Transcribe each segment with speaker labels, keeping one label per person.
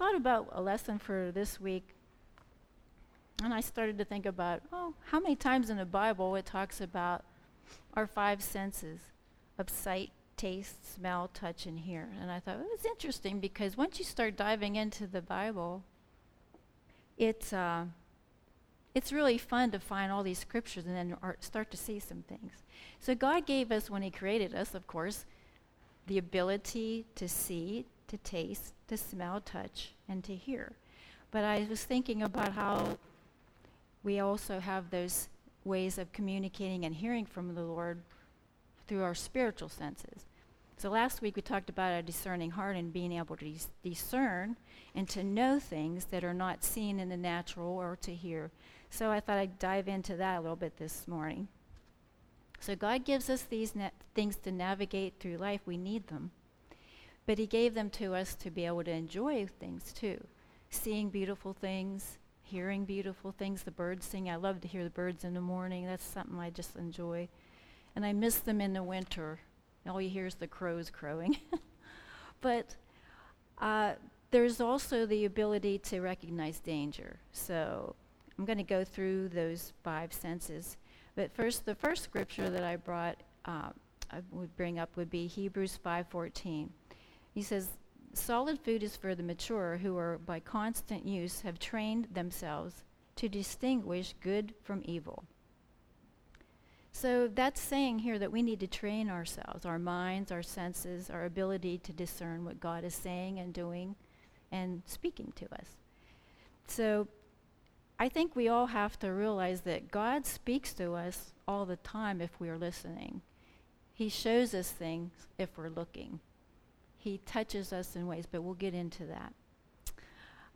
Speaker 1: thought about a lesson for this week, and I started to think about, oh, how many times in the Bible it talks about our five senses of sight, taste, smell, touch, and hear. And I thought it was interesting because once you start diving into the Bible, it's uh, it's really fun to find all these scriptures and then start to see some things. So God gave us, when He created us, of course, the ability to see, to taste, to smell, touch, and to hear. But I was thinking about how we also have those ways of communicating and hearing from the Lord through our spiritual senses. So last week we talked about a discerning heart and being able to dis- discern and to know things that are not seen in the natural or to hear. So I thought I'd dive into that a little bit this morning. So God gives us these na- things to navigate through life. We need them. But He gave them to us to be able to enjoy things too. Seeing beautiful things, hearing beautiful things, the birds sing. I love to hear the birds in the morning. That's something I just enjoy. And I miss them in the winter. All you hear is the crows crowing. but uh, there's also the ability to recognize danger. So I'm going to go through those five senses. But first, the first scripture that I brought, uh, I would bring up would be Hebrews 5:14. He says, "Solid food is for the mature, who are by constant use have trained themselves to distinguish good from evil." So that's saying here that we need to train ourselves, our minds, our senses, our ability to discern what God is saying and doing and speaking to us. So I think we all have to realize that God speaks to us all the time if we are listening. He shows us things if we're looking. He touches us in ways, but we'll get into that.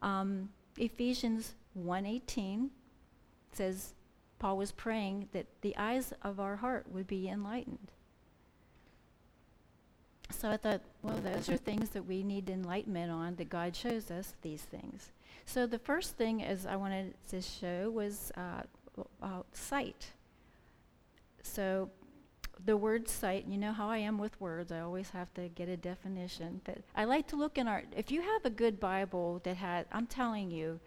Speaker 1: Um, Ephesians 1:18 says Paul was praying that the eyes of our heart would be enlightened. So I thought, well, those are things that we need enlightenment on, that God shows us these things. So the first thing as I wanted to show was uh, uh, sight. So the word sight, you know how I am with words, I always have to get a definition. But I like to look in our, if you have a good Bible that has, I'm telling you,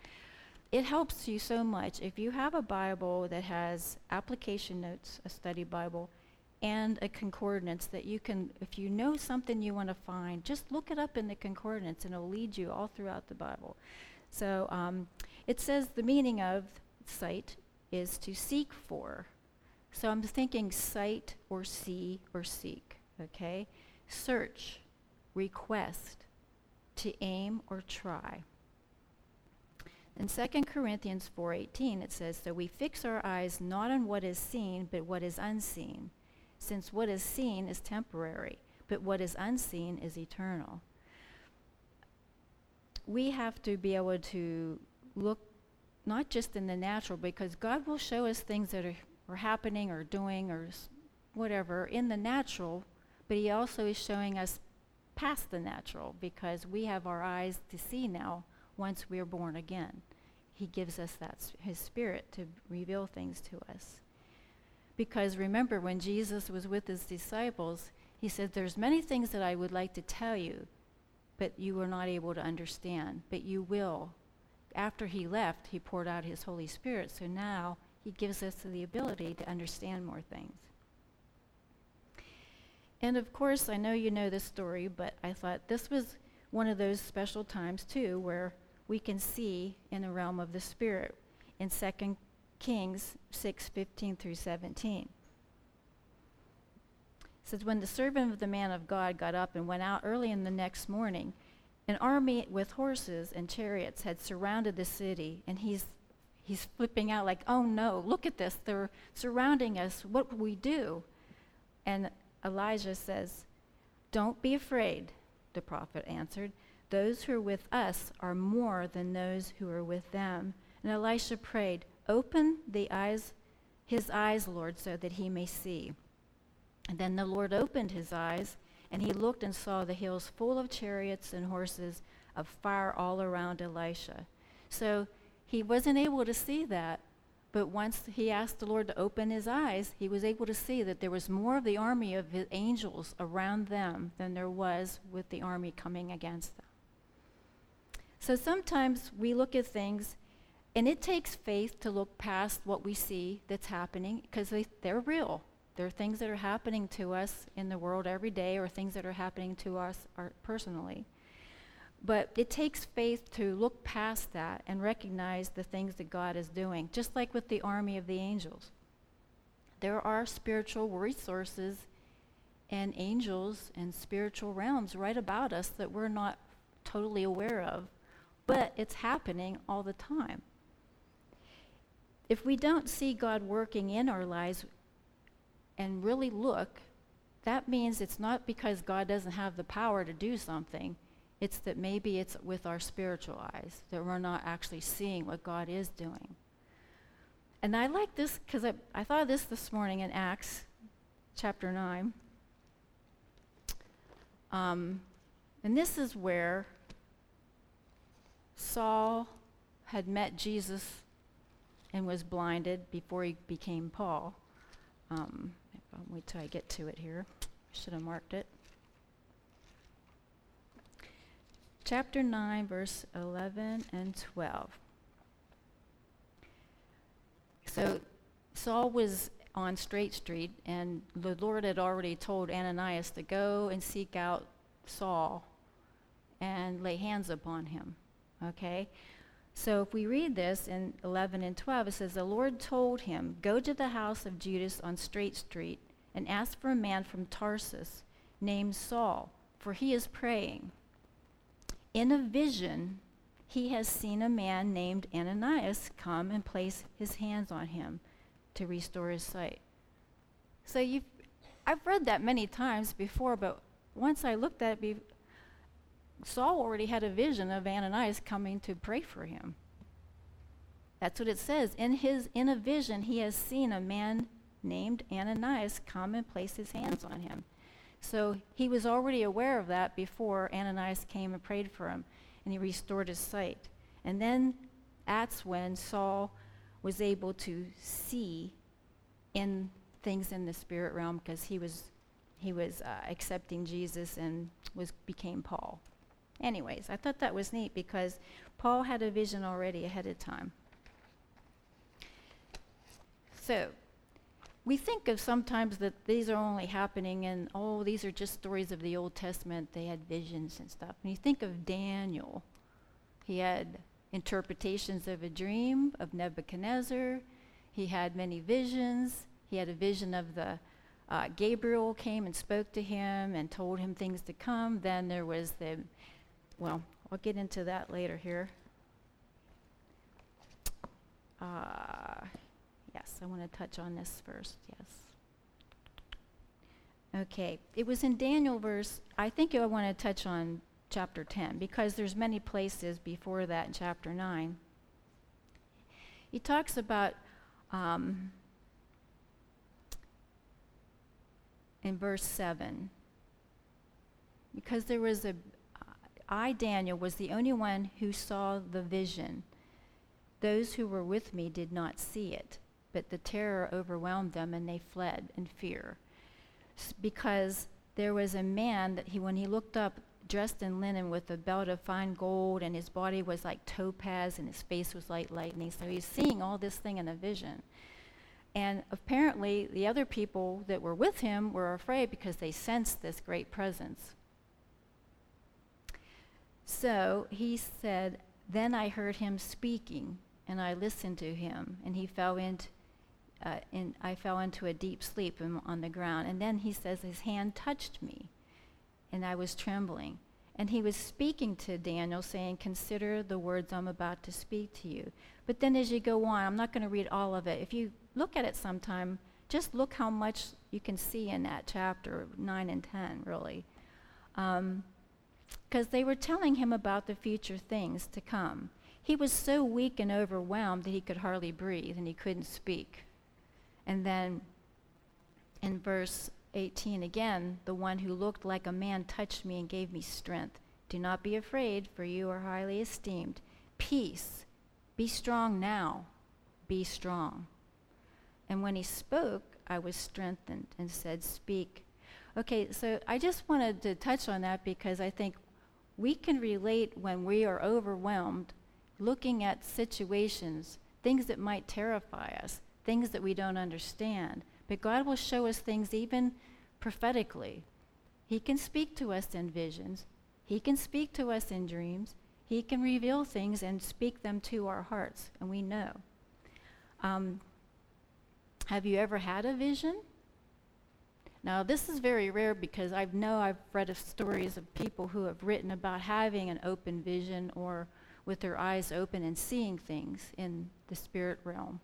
Speaker 1: it helps you so much. If you have a Bible that has application notes, a study Bible, and a concordance that you can, if you know something you want to find, just look it up in the concordance and it'll lead you all throughout the Bible. So um, it says the meaning of sight is to seek for. So I'm thinking sight or see or seek, okay? Search, request, to aim or try. In 2 Corinthians 4:18 it says, "So we fix our eyes not on what is seen, but what is unseen, since what is seen is temporary, but what is unseen is eternal." we have to be able to look not just in the natural, because God will show us things that are, are happening or doing or whatever in the natural, but He also is showing us past the natural because we have our eyes to see now once we are born again. He gives us that His Spirit to reveal things to us. Because remember, when Jesus was with His disciples, He said, There's many things that I would like to tell you, but you were not able to understand. But you will. After he left, he poured out his Holy Spirit, so now he gives us the ability to understand more things. And of course, I know you know this story, but I thought this was one of those special times, too, where we can see in the realm of the Spirit in 2 Kings 6 15 through 17 says, When the servant of the man of God got up and went out early in the next morning, an army with horses and chariots had surrounded the city, and he's he's flipping out like, "Oh no, look at this. They're surrounding us. What will we do?" And Elijah says, "Don't be afraid," the prophet answered. "Those who are with us are more than those who are with them." And Elisha prayed, "Open the eyes his eyes, Lord, so that he may see." And then the Lord opened his eyes, and he looked and saw the hills full of chariots and horses of fire all around Elisha. So he wasn't able to see that, but once he asked the Lord to open his eyes, he was able to see that there was more of the army of angels around them than there was with the army coming against them. So sometimes we look at things, and it takes faith to look past what we see that's happening because they, they're real. There are things that are happening to us in the world every day, or things that are happening to us personally. But it takes faith to look past that and recognize the things that God is doing, just like with the army of the angels. There are spiritual resources and angels and spiritual realms right about us that we're not totally aware of, but it's happening all the time. If we don't see God working in our lives and really look, that means it's not because God doesn't have the power to do something. It's that maybe it's with our spiritual eyes, that we're not actually seeing what God is doing. And I like this because I, I thought of this this morning in Acts chapter 9. Um, and this is where Saul had met Jesus and was blinded before he became Paul. Um, wait till I get to it here. I should have marked it. Chapter 9, verse 11 and 12. So Saul was on Straight Street, and the Lord had already told Ananias to go and seek out Saul and lay hands upon him. Okay? So if we read this in 11 and 12, it says, The Lord told him, Go to the house of Judas on Straight Street and ask for a man from Tarsus named Saul, for he is praying. In a vision, he has seen a man named Ananias come and place his hands on him to restore his sight. So you've, I've read that many times before, but once I looked at it, be, Saul already had a vision of Ananias coming to pray for him. That's what it says. In his in a vision, he has seen a man named Ananias come and place his hands on him. So he was already aware of that before Ananias came and prayed for him, and he restored his sight. And then that's when Saul was able to see in things in the spirit realm because he was he was uh, accepting Jesus and was became Paul. Anyways, I thought that was neat because Paul had a vision already ahead of time. So, we think of sometimes that these are only happening and oh these are just stories of the Old Testament. They had visions and stuff. And you think of Daniel. He had interpretations of a dream of Nebuchadnezzar. He had many visions. He had a vision of the uh, Gabriel came and spoke to him and told him things to come. Then there was the, well, I'll get into that later here. Uh, yes, I want to touch on this first. Yes. Okay, it was in Daniel verse. I think I want to touch on chapter 10 because there's many places before that in chapter 9 he talks about um, in verse 7 because there was a i daniel was the only one who saw the vision those who were with me did not see it but the terror overwhelmed them and they fled in fear because there was a man that he when he looked up dressed in linen with a belt of fine gold, and his body was like topaz, and his face was like lightning. So he's seeing all this thing in a vision. And apparently, the other people that were with him were afraid because they sensed this great presence. So he said, Then I heard him speaking, and I listened to him, and he fell into uh, in, I fell into a deep sleep on the ground. And then he says, His hand touched me and I was trembling. And he was speaking to Daniel, saying, Consider the words I'm about to speak to you. But then as you go on, I'm not going to read all of it. If you look at it sometime, just look how much you can see in that chapter 9 and 10, really. Because um, they were telling him about the future things to come. He was so weak and overwhelmed that he could hardly breathe and he couldn't speak. And then in verse 18 again, the one who looked like a man touched me and gave me strength. Do not be afraid, for you are highly esteemed. Peace. Be strong now. Be strong. And when he spoke, I was strengthened and said, Speak. Okay, so I just wanted to touch on that because I think we can relate when we are overwhelmed, looking at situations, things that might terrify us, things that we don't understand. But God will show us things even prophetically. He can speak to us in visions, He can speak to us in dreams, He can reveal things and speak them to our hearts, and we know. Um, have you ever had a vision? Now, this is very rare because I know I've read of stories of people who have written about having an open vision or with their eyes open and seeing things in the spirit realm,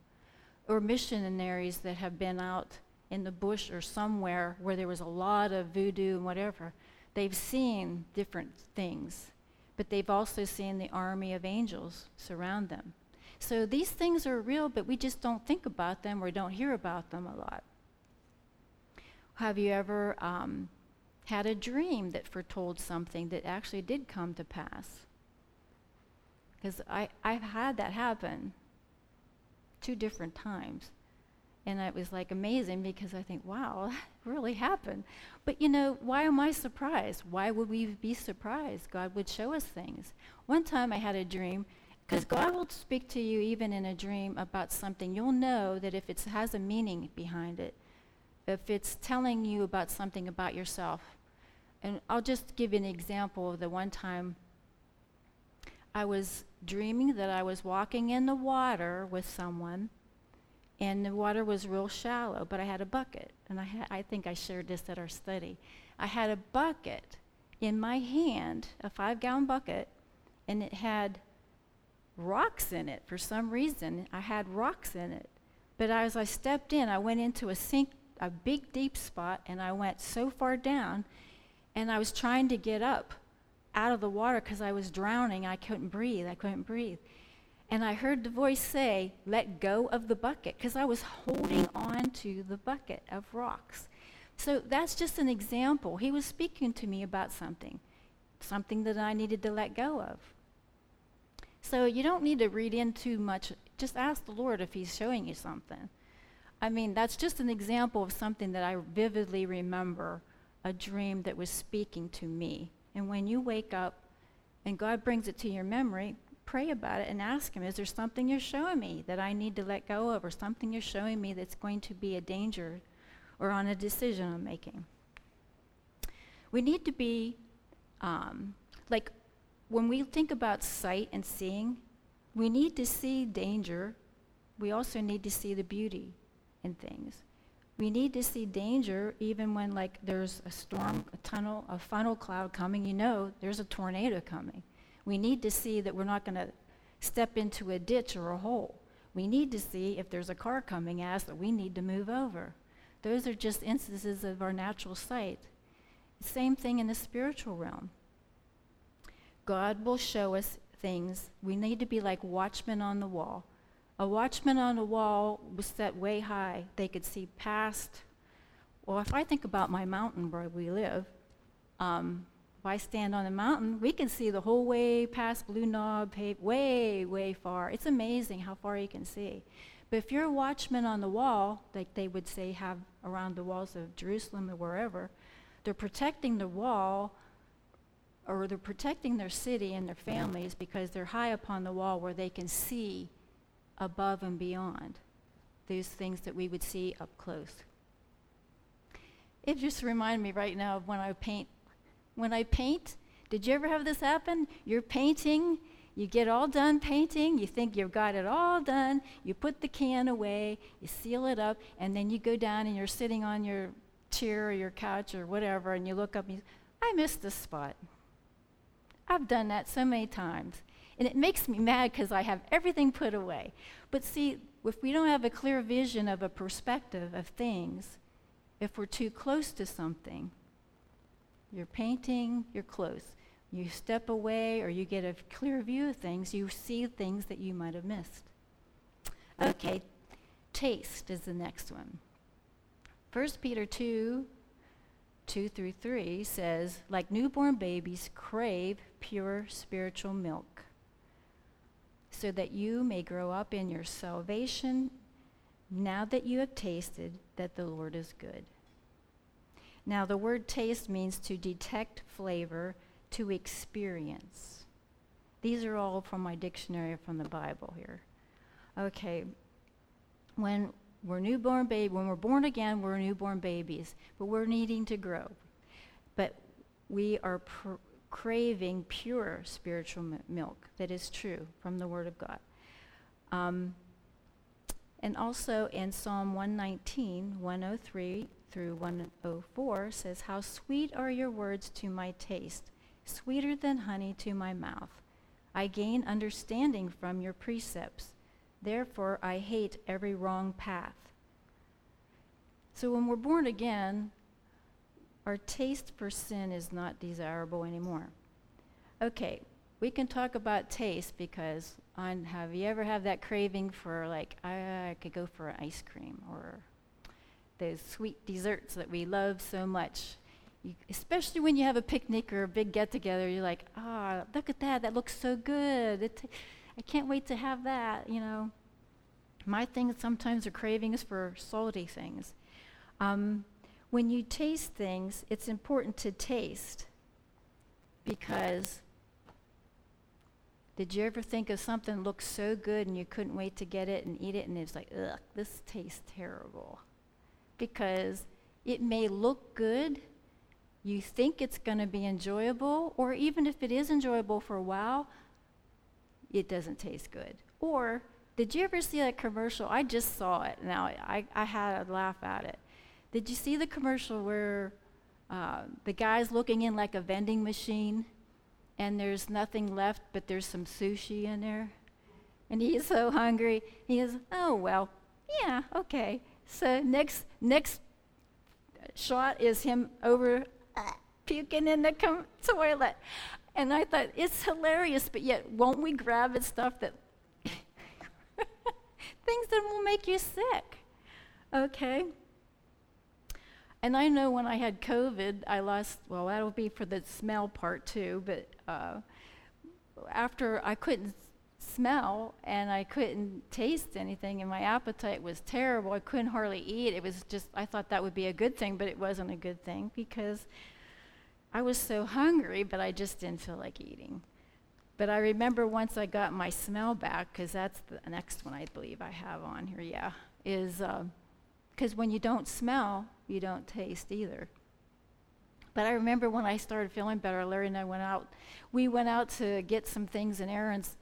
Speaker 1: or missionaries that have been out in the bush or somewhere where there was a lot of voodoo and whatever. They've seen different things, but they've also seen the army of angels surround them. So these things are real, but we just don't think about them or don't hear about them a lot. Have you ever um, had a dream that foretold something that actually did come to pass? Because I've had that happen two different times. And it was like amazing because I think, wow, that really happened. But you know, why am I surprised? Why would we be surprised? God would show us things. One time I had a dream, because God will speak to you even in a dream about something. You'll know that if it has a meaning behind it, if it's telling you about something about yourself. And I'll just give an example of the one time I was dreaming that I was walking in the water with someone, and the water was real shallow, but I had a bucket. And I, ha- I think I shared this at our study. I had a bucket in my hand, a five gallon bucket, and it had rocks in it for some reason. I had rocks in it. But as I stepped in, I went into a sink a big deep spot and I went so far down and I was trying to get up out of the water because I was drowning. I couldn't breathe. I couldn't breathe. And I heard the voice say, Let go of the bucket because I was holding on to the bucket of rocks. So that's just an example. He was speaking to me about something, something that I needed to let go of. So you don't need to read in too much. Just ask the Lord if He's showing you something. I mean, that's just an example of something that I vividly remember a dream that was speaking to me. And when you wake up and God brings it to your memory, pray about it and ask Him, is there something you're showing me that I need to let go of, or something you're showing me that's going to be a danger or on a decision I'm making? We need to be, um, like, when we think about sight and seeing, we need to see danger. We also need to see the beauty in things. We need to see danger even when like there's a storm, a tunnel, a funnel cloud coming, you know there's a tornado coming. We need to see that we're not going to step into a ditch or a hole. We need to see if there's a car coming at us that we need to move over. Those are just instances of our natural sight. Same thing in the spiritual realm. God will show us things. We need to be like watchmen on the wall. A watchman on the wall was set way high. They could see past. Well, if I think about my mountain where we live, um, if I stand on the mountain, we can see the whole way past Blue Knob, way, way far. It's amazing how far you can see. But if you're a watchman on the wall, like they would say have around the walls of Jerusalem or wherever, they're protecting the wall or they're protecting their city and their families because they're high upon the wall where they can see above and beyond those things that we would see up close. It just reminded me right now of when I paint. When I paint, did you ever have this happen? You're painting, you get all done painting, you think you've got it all done, you put the can away, you seal it up, and then you go down and you're sitting on your chair or your couch or whatever, and you look up and you, say, I missed this spot. I've done that so many times. And it makes me mad because I have everything put away. But see, if we don't have a clear vision of a perspective of things, if we're too close to something, you're painting, you're close. You step away or you get a clear view of things, you see things that you might have missed. Okay, taste is the next one. 1 Peter 2 2 through 3 says, like newborn babies, crave pure spiritual milk so that you may grow up in your salvation now that you have tasted that the Lord is good. Now, the word taste means to detect flavor, to experience. These are all from my dictionary from the Bible here. Okay, when we're newborn baby, when we're born again, we're newborn babies, but we're needing to grow. But we are pr- craving pure spiritual m- milk that is true from the Word of God. Um, and also in Psalm 119, 103 through 104 says, How sweet are your words to my taste, sweeter than honey to my mouth. I gain understanding from your precepts. Therefore, I hate every wrong path. So when we're born again, our taste for sin is not desirable anymore. Okay, we can talk about taste because on have you ever have that craving for like I, I could go for an ice cream or those sweet desserts that we love so much. You, especially when you have a picnic or a big get together, you're like, ah, oh, look at that, that looks so good. It t- I can't wait to have that, you know. My thing sometimes are cravings for salty things. Um, when you taste things, it's important to taste because did you ever think of something looks so good and you couldn't wait to get it and eat it and it's like, ugh, this tastes terrible? Because it may look good, you think it's going to be enjoyable, or even if it is enjoyable for a while, it doesn't taste good. Or did you ever see that commercial? I just saw it. Now, I, I had a laugh at it. Did you see the commercial where uh, the guy's looking in like a vending machine and there's nothing left but there's some sushi in there? And he's so hungry. He goes, Oh, well, yeah, okay. So next, next shot is him over uh, puking in the com- toilet. And I thought, it's hilarious, but yet won't we grab at stuff that things that will make you sick? Okay? And I know when I had COVID, I lost, well, that'll be for the smell part too, but uh, after I couldn't smell and I couldn't taste anything and my appetite was terrible, I couldn't hardly eat. It was just, I thought that would be a good thing, but it wasn't a good thing because I was so hungry, but I just didn't feel like eating. But I remember once I got my smell back, because that's the next one I believe I have on here, yeah, is. Uh, because when you don't smell, you don't taste either. But I remember when I started feeling better, Larry and I went out. We went out to get some things and errands,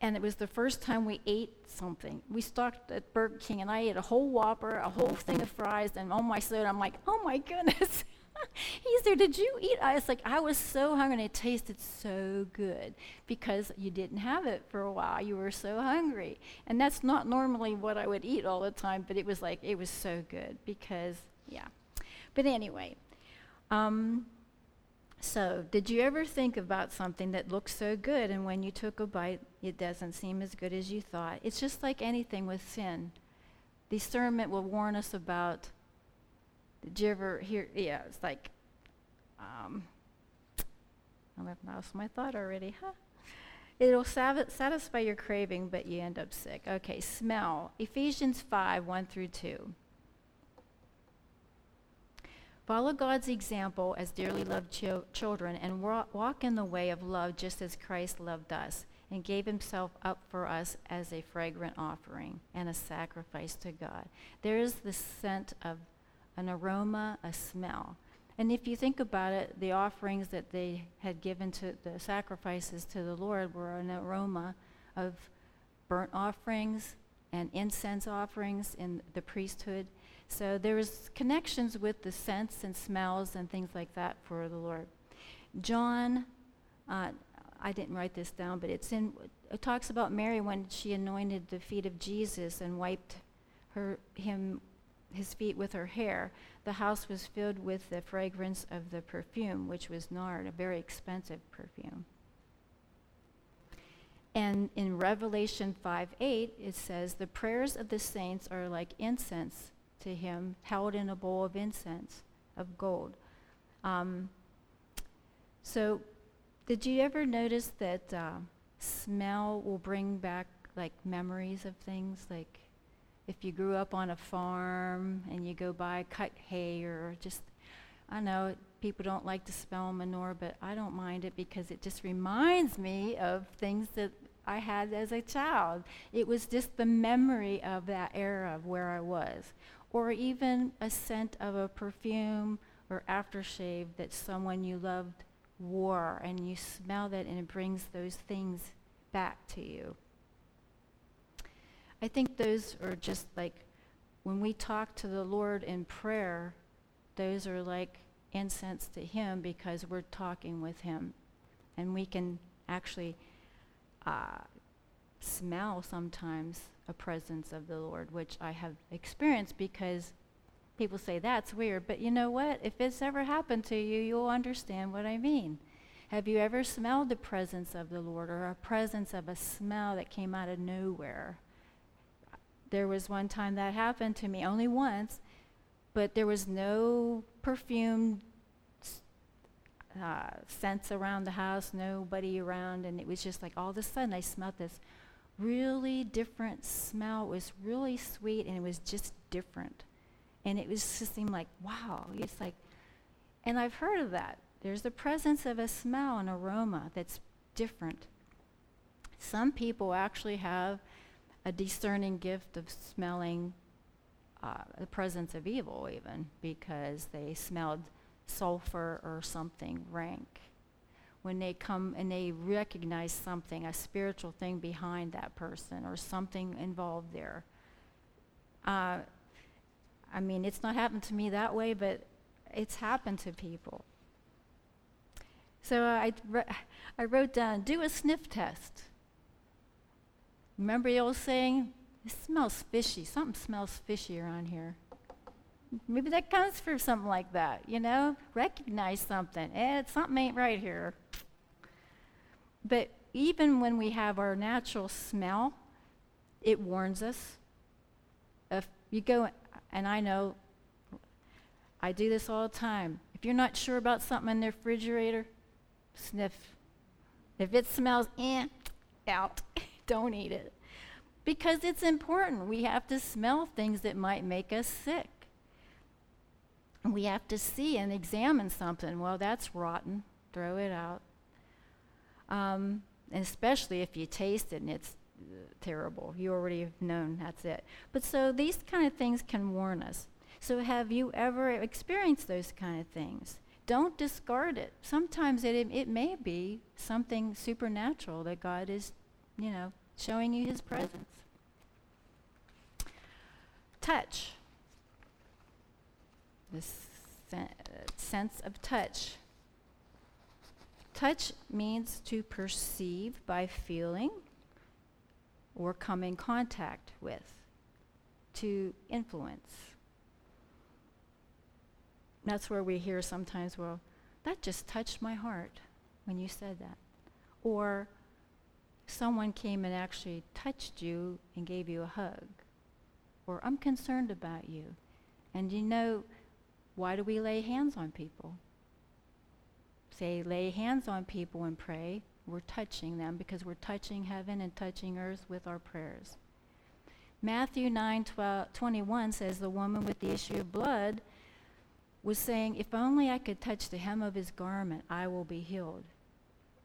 Speaker 1: and it was the first time we ate something. We stopped at Burger King, and I ate a whole Whopper, a whole thing of fries, and all my soda. I'm like, oh my goodness. he said, Did you eat? I was like, I was so hungry, and it tasted so good because you didn't have it for a while. You were so hungry. And that's not normally what I would eat all the time, but it was like, it was so good because, yeah. But anyway, um, so did you ever think about something that looks so good, and when you took a bite, it doesn't seem as good as you thought? It's just like anything with sin. Discernment will warn us about did you ever hear? Yeah, it's like, um, I've lost my thought already, huh? It'll satisfy your craving, but you end up sick. Okay, smell. Ephesians 5 1 through 2. Follow God's example as dearly loved ch- children and wa- walk in the way of love just as Christ loved us and gave himself up for us as a fragrant offering and a sacrifice to God. There is the scent of an aroma, a smell. And if you think about it, the offerings that they had given to the sacrifices to the Lord were an aroma of burnt offerings and incense offerings in the priesthood. So there was connections with the scents and smells and things like that for the Lord. John, uh, I didn't write this down, but it's in. It talks about Mary when she anointed the feet of Jesus and wiped her him his feet with her hair. The house was filled with the fragrance of the perfume, which was nard, a very expensive perfume. And in Revelation 5 8, it says, The prayers of the saints are like incense to him, held in a bowl of incense of gold. Um, so, did you ever notice that uh, smell will bring back like memories of things? Like if you grew up on a farm and you go by cut hay or just I know people don't like to smell manure, but I don't mind it because it just reminds me of things that I had as a child. It was just the memory of that era of where I was. Or even a scent of a perfume or aftershave that someone you loved wore, and you smell that and it brings those things back to you. I think those are just like when we talk to the Lord in prayer, those are like incense to Him because we're talking with Him. And we can actually uh, smell sometimes a presence of the Lord, which I have experienced because people say that's weird. But you know what? If it's ever happened to you, you'll understand what I mean. Have you ever smelled the presence of the Lord or a presence of a smell that came out of nowhere? There was one time that happened to me, only once, but there was no perfume uh, scents around the house, nobody around, and it was just like all of a sudden I smelled this really different smell. It was really sweet and it was just different. And it was just seemed like, wow, it's like, and I've heard of that. There's the presence of a smell, an aroma that's different. Some people actually have a discerning gift of smelling uh, the presence of evil, even because they smelled sulfur or something rank. When they come and they recognize something, a spiritual thing behind that person or something involved there. Uh, I mean, it's not happened to me that way, but it's happened to people. So I, I wrote down, do a sniff test. Remember the old saying? It smells fishy. Something smells fishy around here. Maybe that comes from something like that, you know? Recognize something. Eh, something ain't right here. But even when we have our natural smell, it warns us. If you go, and I know I do this all the time. If you're not sure about something in the refrigerator, sniff. If it smells eh, out, don't eat it. Because it's important. We have to smell things that might make us sick. We have to see and examine something. Well, that's rotten. Throw it out. Um, especially if you taste it and it's uh, terrible. You already have known that's it. But so these kind of things can warn us. So have you ever experienced those kind of things? Don't discard it. Sometimes it, it may be something supernatural that God is, you know, showing you his presence. Touch. This sen- sense of touch. Touch means to perceive by feeling or come in contact with, to influence. That's where we hear sometimes, well, that just touched my heart when you said that. Or someone came and actually touched you and gave you a hug. Or I'm concerned about you. And you know, why do we lay hands on people? Say, lay hands on people and pray. We're touching them because we're touching heaven and touching earth with our prayers. Matthew 9 12, 21 says, The woman with the issue of blood was saying, If only I could touch the hem of his garment, I will be healed.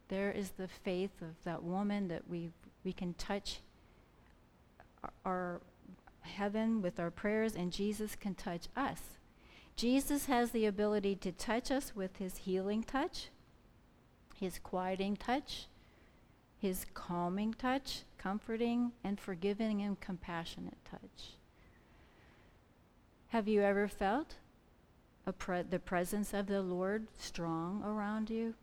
Speaker 1: There is the faith of that woman that we, we can touch our heaven with our prayers, and Jesus can touch us. Jesus has the ability to touch us with his healing touch, his quieting touch, his calming touch, comforting and forgiving and compassionate touch. Have you ever felt pre- the presence of the Lord strong around you?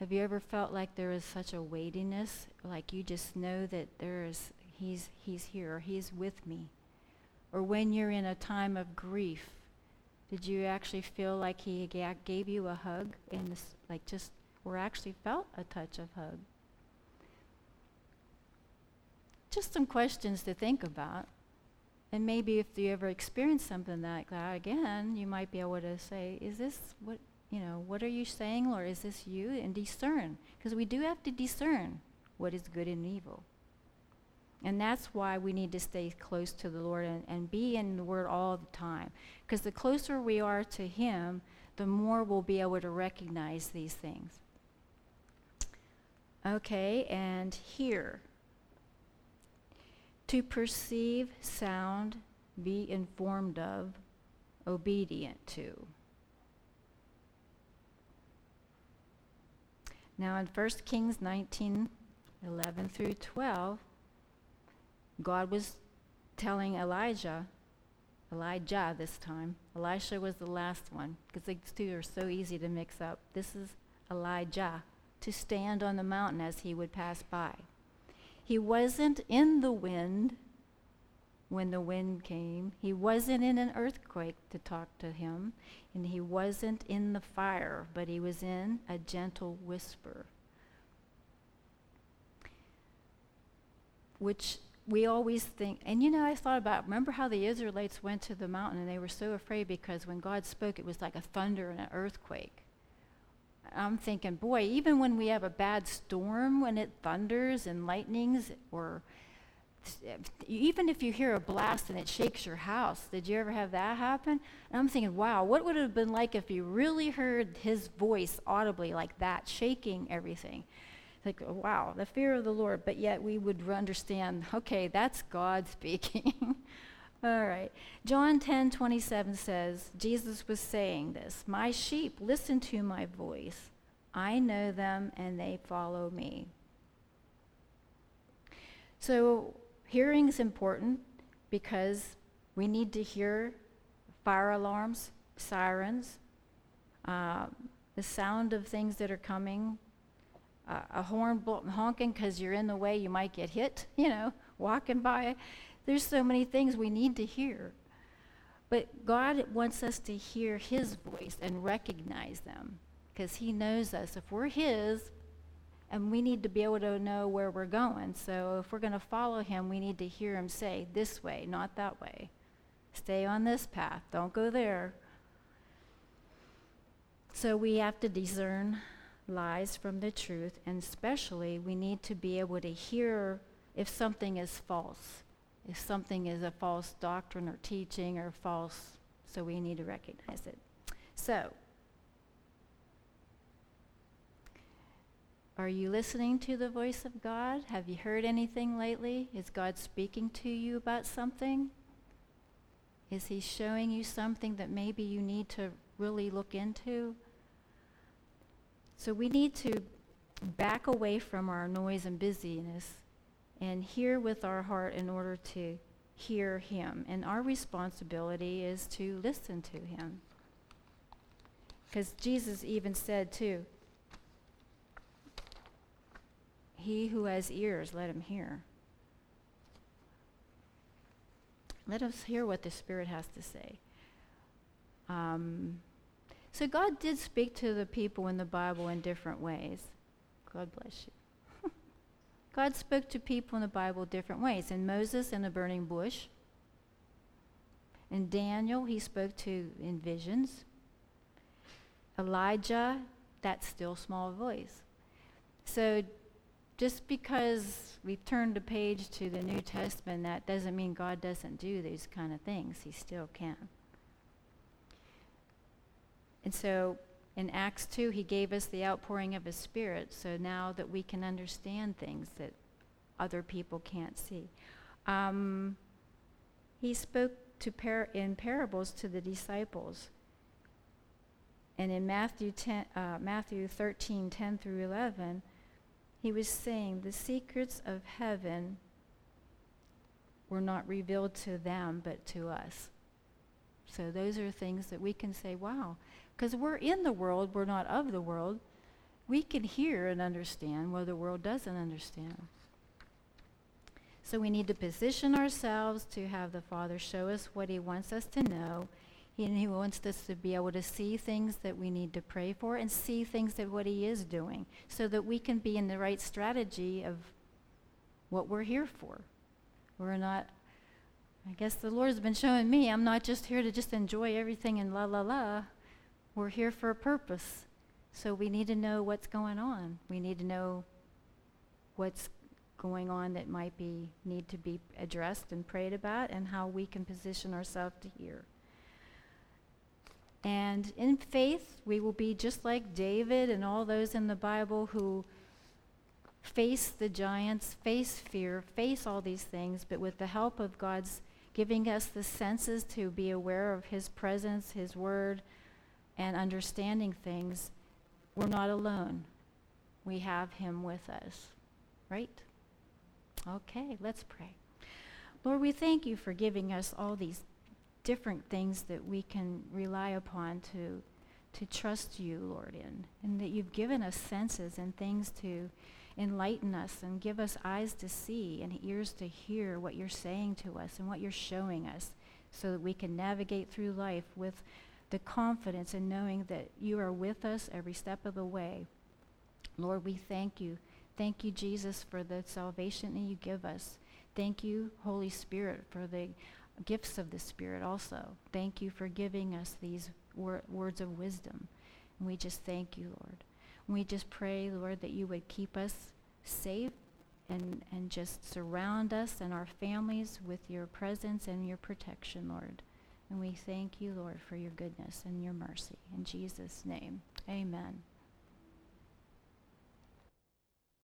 Speaker 1: Have you ever felt like there is such a weightiness, like you just know that there is he's he's here, or he's with me? Or when you're in a time of grief, did you actually feel like he ga- gave you a hug and this like just or actually felt a touch of hug? Just some questions to think about. And maybe if you ever experience something like that again, you might be able to say, is this what you know, what are you saying, Lord? Is this you? And discern. Because we do have to discern what is good and evil. And that's why we need to stay close to the Lord and, and be in the Word all the time. Because the closer we are to Him, the more we'll be able to recognize these things. Okay, and hear. To perceive sound, be informed of, obedient to. Now in 1 Kings 19 11 through 12, God was telling Elijah, Elijah this time, Elisha was the last one, because these two are so easy to mix up. This is Elijah, to stand on the mountain as he would pass by. He wasn't in the wind when the wind came. He wasn't in an earthquake to talk to him. And he wasn't in the fire, but he was in a gentle whisper. Which we always think, and you know, I thought about, remember how the Israelites went to the mountain and they were so afraid because when God spoke, it was like a thunder and an earthquake. I'm thinking, boy, even when we have a bad storm, when it thunders and lightnings, or even if you hear a blast and it shakes your house, did you ever have that happen? And I'm thinking, wow, what would it have been like if you really heard his voice audibly like that, shaking everything? Like, wow, the fear of the Lord, but yet we would understand, okay, that's God speaking. All right. John 10 27 says, Jesus was saying this My sheep listen to my voice. I know them and they follow me. So, hearing is important because we need to hear fire alarms, sirens, uh, the sound of things that are coming, uh, a horn honking because you're in the way, you might get hit, you know, walking by. There's so many things we need to hear. But God wants us to hear His voice and recognize them because He knows us. If we're His, and we need to be able to know where we're going. So if we're going to follow Him, we need to hear Him say, This way, not that way. Stay on this path, don't go there. So we have to discern lies from the truth, and especially we need to be able to hear if something is false if something is a false doctrine or teaching or false, so we need to recognize it. So, are you listening to the voice of God? Have you heard anything lately? Is God speaking to you about something? Is He showing you something that maybe you need to really look into? So we need to back away from our noise and busyness and hear with our heart in order to hear him. And our responsibility is to listen to him. Because Jesus even said, too, He who has ears, let him hear. Let us hear what the Spirit has to say. Um, so God did speak to the people in the Bible in different ways. God bless you. God spoke to people in the Bible different ways. In Moses in the burning bush. In Daniel, he spoke to in visions. Elijah, that still small voice. So just because we've turned a page to the New Testament, that doesn't mean God doesn't do these kind of things. He still can. And so in Acts 2, he gave us the outpouring of his spirit, so now that we can understand things that other people can't see. Um, he spoke to par- in parables to the disciples. And in Matthew, 10, uh, Matthew 13, 10 through 11, he was saying, The secrets of heaven were not revealed to them, but to us. So those are things that we can say, wow, because we're in the world, we're not of the world. We can hear and understand what the world doesn't understand. So we need to position ourselves to have the Father show us what He wants us to know. And He wants us to be able to see things that we need to pray for and see things that what He is doing so that we can be in the right strategy of what we're here for. We're not, I guess the Lord's been showing me, I'm not just here to just enjoy everything and la la la. We're here for a purpose. So we need to know what's going on. We need to know what's going on that might be need to be addressed and prayed about and how we can position ourselves to hear. And in faith, we will be just like David and all those in the Bible who face the giants, face fear, face all these things, but with the help of God's giving us the senses to be aware of His presence, His word, and understanding things, we're not alone. We have Him with us, right? Okay, let's pray. Lord, we thank you for giving us all these different things that we can rely upon to to trust you, Lord, in, and that you've given us senses and things to enlighten us and give us eyes to see and ears to hear what you're saying to us and what you're showing us so that we can navigate through life with the confidence in knowing that you are with us every step of the way. Lord, we thank you. Thank you, Jesus, for the salvation that you give us. Thank you, Holy Spirit, for the gifts of the Spirit also. Thank you for giving us these wor- words of wisdom. And we just thank you, Lord. And we just pray, Lord, that you would keep us safe and, and just surround us and our families with your presence and your protection, Lord. And we thank you, Lord, for your goodness and your mercy. In Jesus' name, amen.